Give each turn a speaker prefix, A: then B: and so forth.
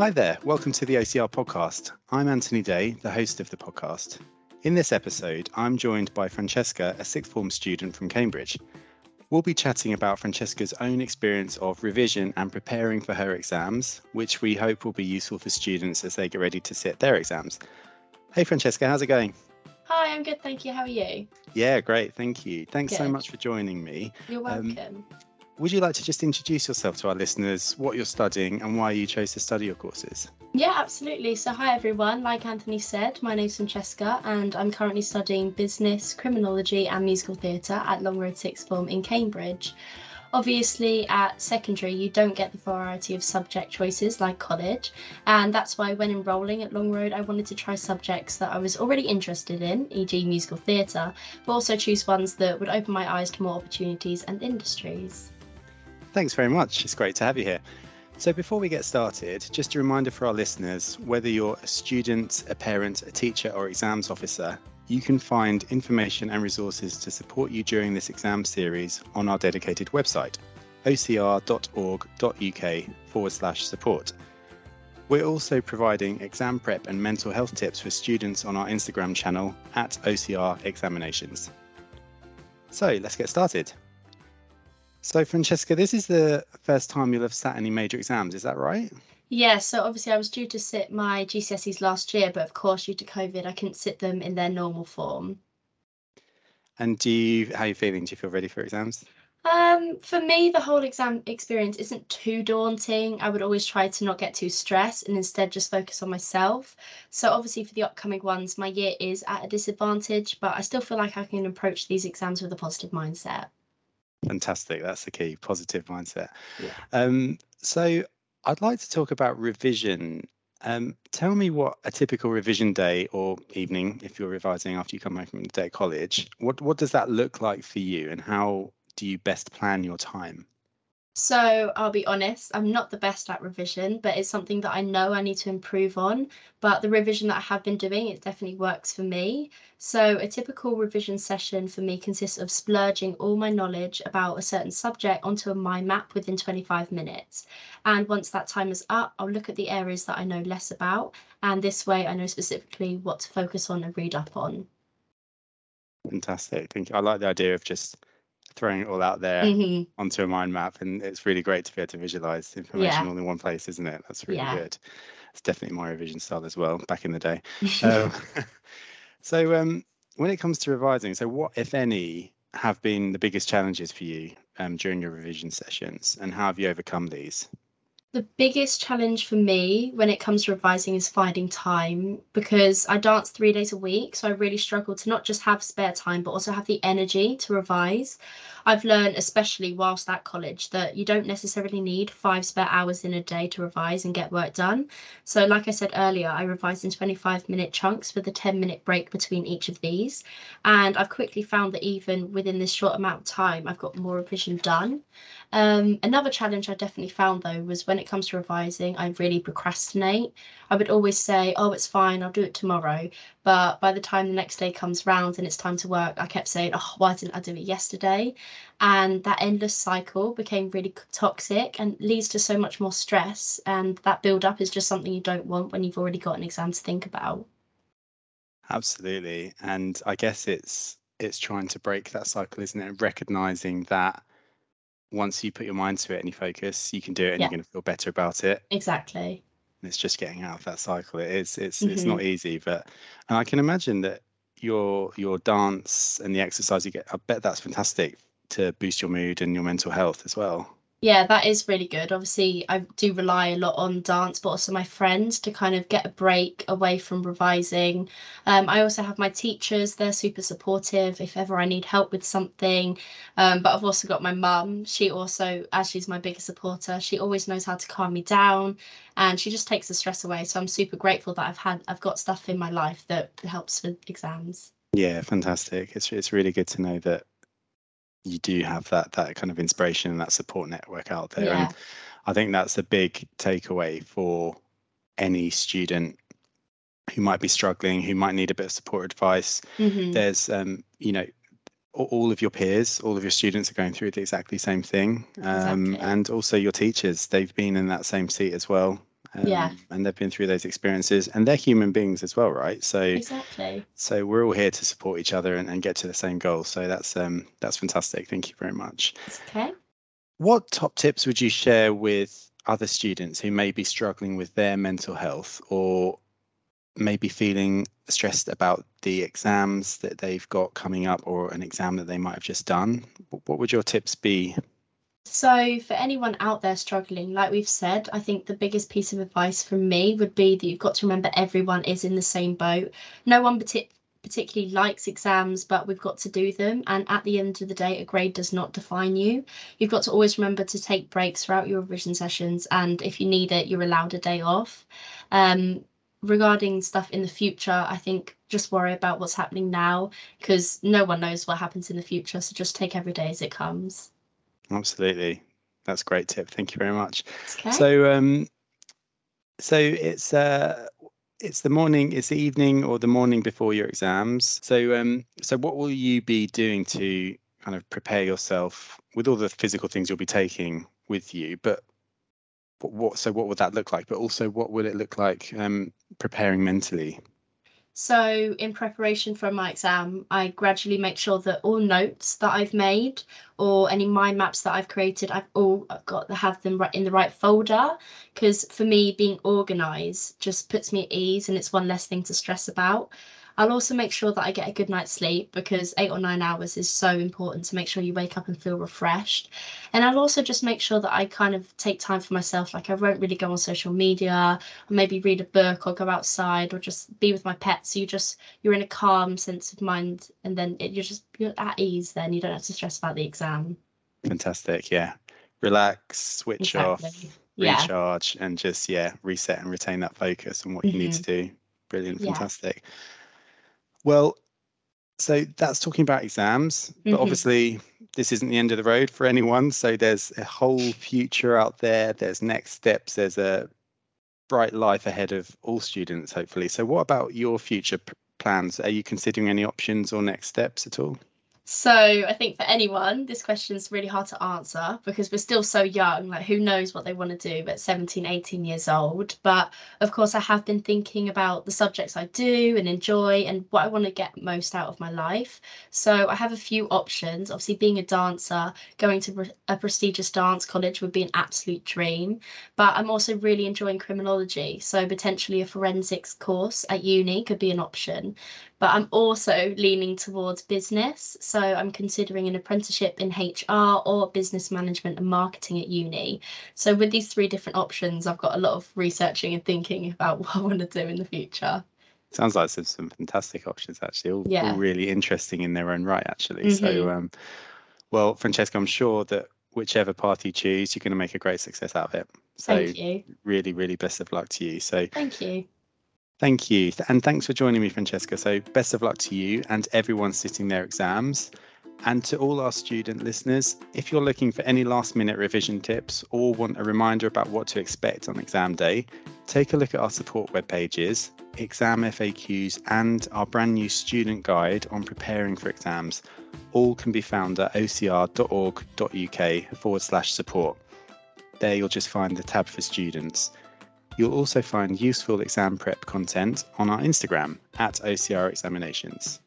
A: Hi there, welcome to the OCR podcast. I'm Anthony Day, the host of the podcast. In this episode, I'm joined by Francesca, a sixth form student from Cambridge. We'll be chatting about Francesca's own experience of revision and preparing for her exams, which we hope will be useful for students as they get ready to sit their exams. Hey, Francesca, how's it going?
B: Hi, I'm good, thank you. How are you?
A: Yeah, great, thank you. Thanks so much for joining me.
B: You're
A: Um,
B: welcome.
A: Would you like to just introduce yourself to our listeners, what you're studying, and why you chose to study your courses?
B: yeah, absolutely. So, hi everyone. Like Anthony said, my name's Francesca, and I'm currently studying business, criminology, and musical theatre at Long Road Sixth Form in Cambridge. Obviously, at secondary, you don't get the variety of subject choices like college, and that's why when enrolling at Long Road, I wanted to try subjects that I was already interested in, e.g., musical theatre, but also choose ones that would open my eyes to more opportunities and industries.
A: Thanks very much. It's great to have you here. So, before we get started, just a reminder for our listeners whether you're a student, a parent, a teacher, or exams officer, you can find information and resources to support you during this exam series on our dedicated website, ocr.org.uk forward slash support. We're also providing exam prep and mental health tips for students on our Instagram channel at OCR Examinations. So, let's get started. So, Francesca, this is the first time you'll have sat any major exams, is that right?
B: Yeah, so obviously I was due to sit my GCSEs last year, but of course due to COVID I couldn't sit them in their normal form.
A: And do you, how are you feeling? Do you feel ready for exams?
B: Um, for me, the whole exam experience isn't too daunting. I would always try to not get too stressed and instead just focus on myself. So obviously for the upcoming ones, my year is at a disadvantage, but I still feel like I can approach these exams with a positive mindset.
A: Fantastic. That's the key, positive mindset.
B: Yeah.
A: Um, so, I'd like to talk about revision. Um, tell me what a typical revision day or evening, if you're revising after you come home from the day at college, what, what does that look like for you and how do you best plan your time?
B: So I'll be honest, I'm not the best at revision, but it's something that I know I need to improve on. But the revision that I have been doing, it definitely works for me. So a typical revision session for me consists of splurging all my knowledge about a certain subject onto a mind map within 25 minutes. And once that time is up, I'll look at the areas that I know less about. And this way I know specifically what to focus on and read up on.
A: Fantastic. Thank you. I like the idea of just throwing it all out there
B: Mhm.
A: onto a mind map and it's really great to be able to visualize information
B: Yeah.
A: all in one place isn't it that's really
B: Yeah.
A: good it's definitely my revision style as well back in the day um, so um, when it comes to revising so what if any have been the biggest challenges for you um, during your revision sessions and how have you overcome these
B: The biggest challenge for me when it comes to revising is finding time because I dance three days a week. So I really struggle to not just have spare time, but also have the energy to revise. I've learned, especially whilst at college, that you don't necessarily need five spare hours in a day to revise and get work done. So, like I said earlier, I revise in 25 minute chunks with a 10 minute break between each of these. And I've quickly found that even within this short amount of time, I've got more revision done. Um, another challenge I definitely found though was when it comes to revising, I really procrastinate. I would always say, oh, it's fine, I'll do it tomorrow. But by the time the next day comes round and it's time to work, I kept saying, oh, why didn't I do it yesterday? And that endless cycle became really toxic and leads to so much more stress. And that build up is just something you don't want when you've already got an exam to think about.
A: absolutely and i guess it's it's trying to break that cycle isn't it recognizing that once you put your mind to it and you focus you can do it and
B: Yeah.
A: you're going to feel better about it
B: Exactly.
A: and it's just getting out of that cycle it is it's it's
B: Mm-hmm.
A: not easy but and i can imagine that your your dance and the exercise you get i bet that's fantastic to boost your mood and your mental health as well
B: Yeah, that is really good. Obviously, I do rely a lot on dance, but also my friends to kind of get a break away from revising. Um, I also have my teachers, they're super supportive if ever I need help with something. Um, but I've also got my mum. She also, as she's my biggest supporter, she always knows how to calm me down and she just takes the stress away. So I'm super grateful that I've had, I've got stuff in my life that helps with exams.
A: yeah fantastic it's it's really good to know that you do have that that kind of inspiration and that support network out there
B: Yeah.
A: and i think that's a big takeaway for any student who might be struggling who might need a bit of support advice
B: Mhm.
A: there's um you know all of your peers all of your students are going through the exactly same thing um,
B: Exactly.
A: and also your teachers they've been in that same seat as well Um,
B: Yeah.
A: And they've been through those experiences and they're human beings as well, right? So
B: Exactly.
A: so we're all here to support each other and, and get to the same goal. So that's um that's fantastic. Thank you very much.
B: Okay.
A: What top tips would you share with other students who may be struggling with their mental health or maybe feeling stressed about the exams that they've got coming up or an exam that they might have just done? What would your tips be?
B: So, for anyone out there struggling, like we've said, I think the biggest piece of advice from me would be that you've got to remember everyone is in the same boat. No one partic- particularly likes exams, but we've got to do them. And at the end of the day, a grade does not define you. You've got to always remember to take breaks throughout your revision sessions. And if you need it, you're allowed a day off. Um, regarding stuff in the future, I think just worry about what's happening now because no one knows what happens in the future. So just take every day as it comes.
A: Absolutely. That's a great tip. Thank you very much.
B: Okay.
A: So um so it's uh it's the morning, it's the evening or the morning before your exams. So um so what will you be doing to kind of prepare yourself with all the physical things you'll be taking with you, but what, what so what would that look like? But also what would it look like um preparing mentally?
B: So, in preparation for my exam, I gradually make sure that all notes that I've made or any mind maps that I've created, I've all got to have them right in the right folder. Because for me, being organized just puts me at ease and it's one less thing to stress about. I'll also make sure that I get a good night's sleep because eight or nine hours is so important to make sure you wake up and feel refreshed. And I'll also just make sure that I kind of take time for myself. Like I won't really go on social media or maybe read a book or go outside or just be with my pets. So you just you're in a calm sense of mind and then it, you're just you're at ease then you don't have to stress about the exam.
A: Fantastic. Yeah. Relax, switch off,
B: Exactly. Yeah.
A: recharge and just yeah, reset and retain that focus on what you need mm-hmm. to do. Brilliant,
B: Yeah.
A: fantastic. Well, so that's talking about exams, but
B: Mhm.
A: obviously this isn't the end of the road for anyone. So there's a whole future out there. There's next steps. There's a bright life ahead of all students, hopefully. So what about your future p- plans? Are you considering any options or next steps at all?
B: So I think for anyone, this question's really hard to answer because we're still so young. Like, who knows what they want to do at 17, 18 years old? But of course, I have been thinking about the subjects I do and enjoy and what I want to get most out of my life. So I have a few options. Obviously, being a dancer, going to a prestigious dance college would be an absolute dream. But I'm also really enjoying criminology. So potentially a forensics course at uni could be an option but I'm also leaning towards business. So I'm considering an apprenticeship in HR or business management and marketing at uni. So with these three different options, I've got a lot of researching and thinking about what I want to do in the future.
A: Sounds like some, some fantastic options actually, all,
B: Yeah.
A: all really interesting in their own right actually. So
B: Mhm.
A: um well, Francesca, I'm sure that whichever path you choose, you're going to make a great success out of it. So
B: Thank you.
A: really, really best of luck to you. So
B: Thank you.
A: Thank you. And thanks for joining me, Francesca. So best of luck to you and everyone sitting their exams. And to all our student listeners, if you're looking for any last minute revision tips or want a reminder about what to expect on exam day, take a look at our support web pages, exam FAQs, and our brand new student guide on preparing for exams. All can be found at ocr.org.uk forward slash support. There you'll just find the tab for students. You'll also find useful exam prep content on our Instagram at OCR Examinations.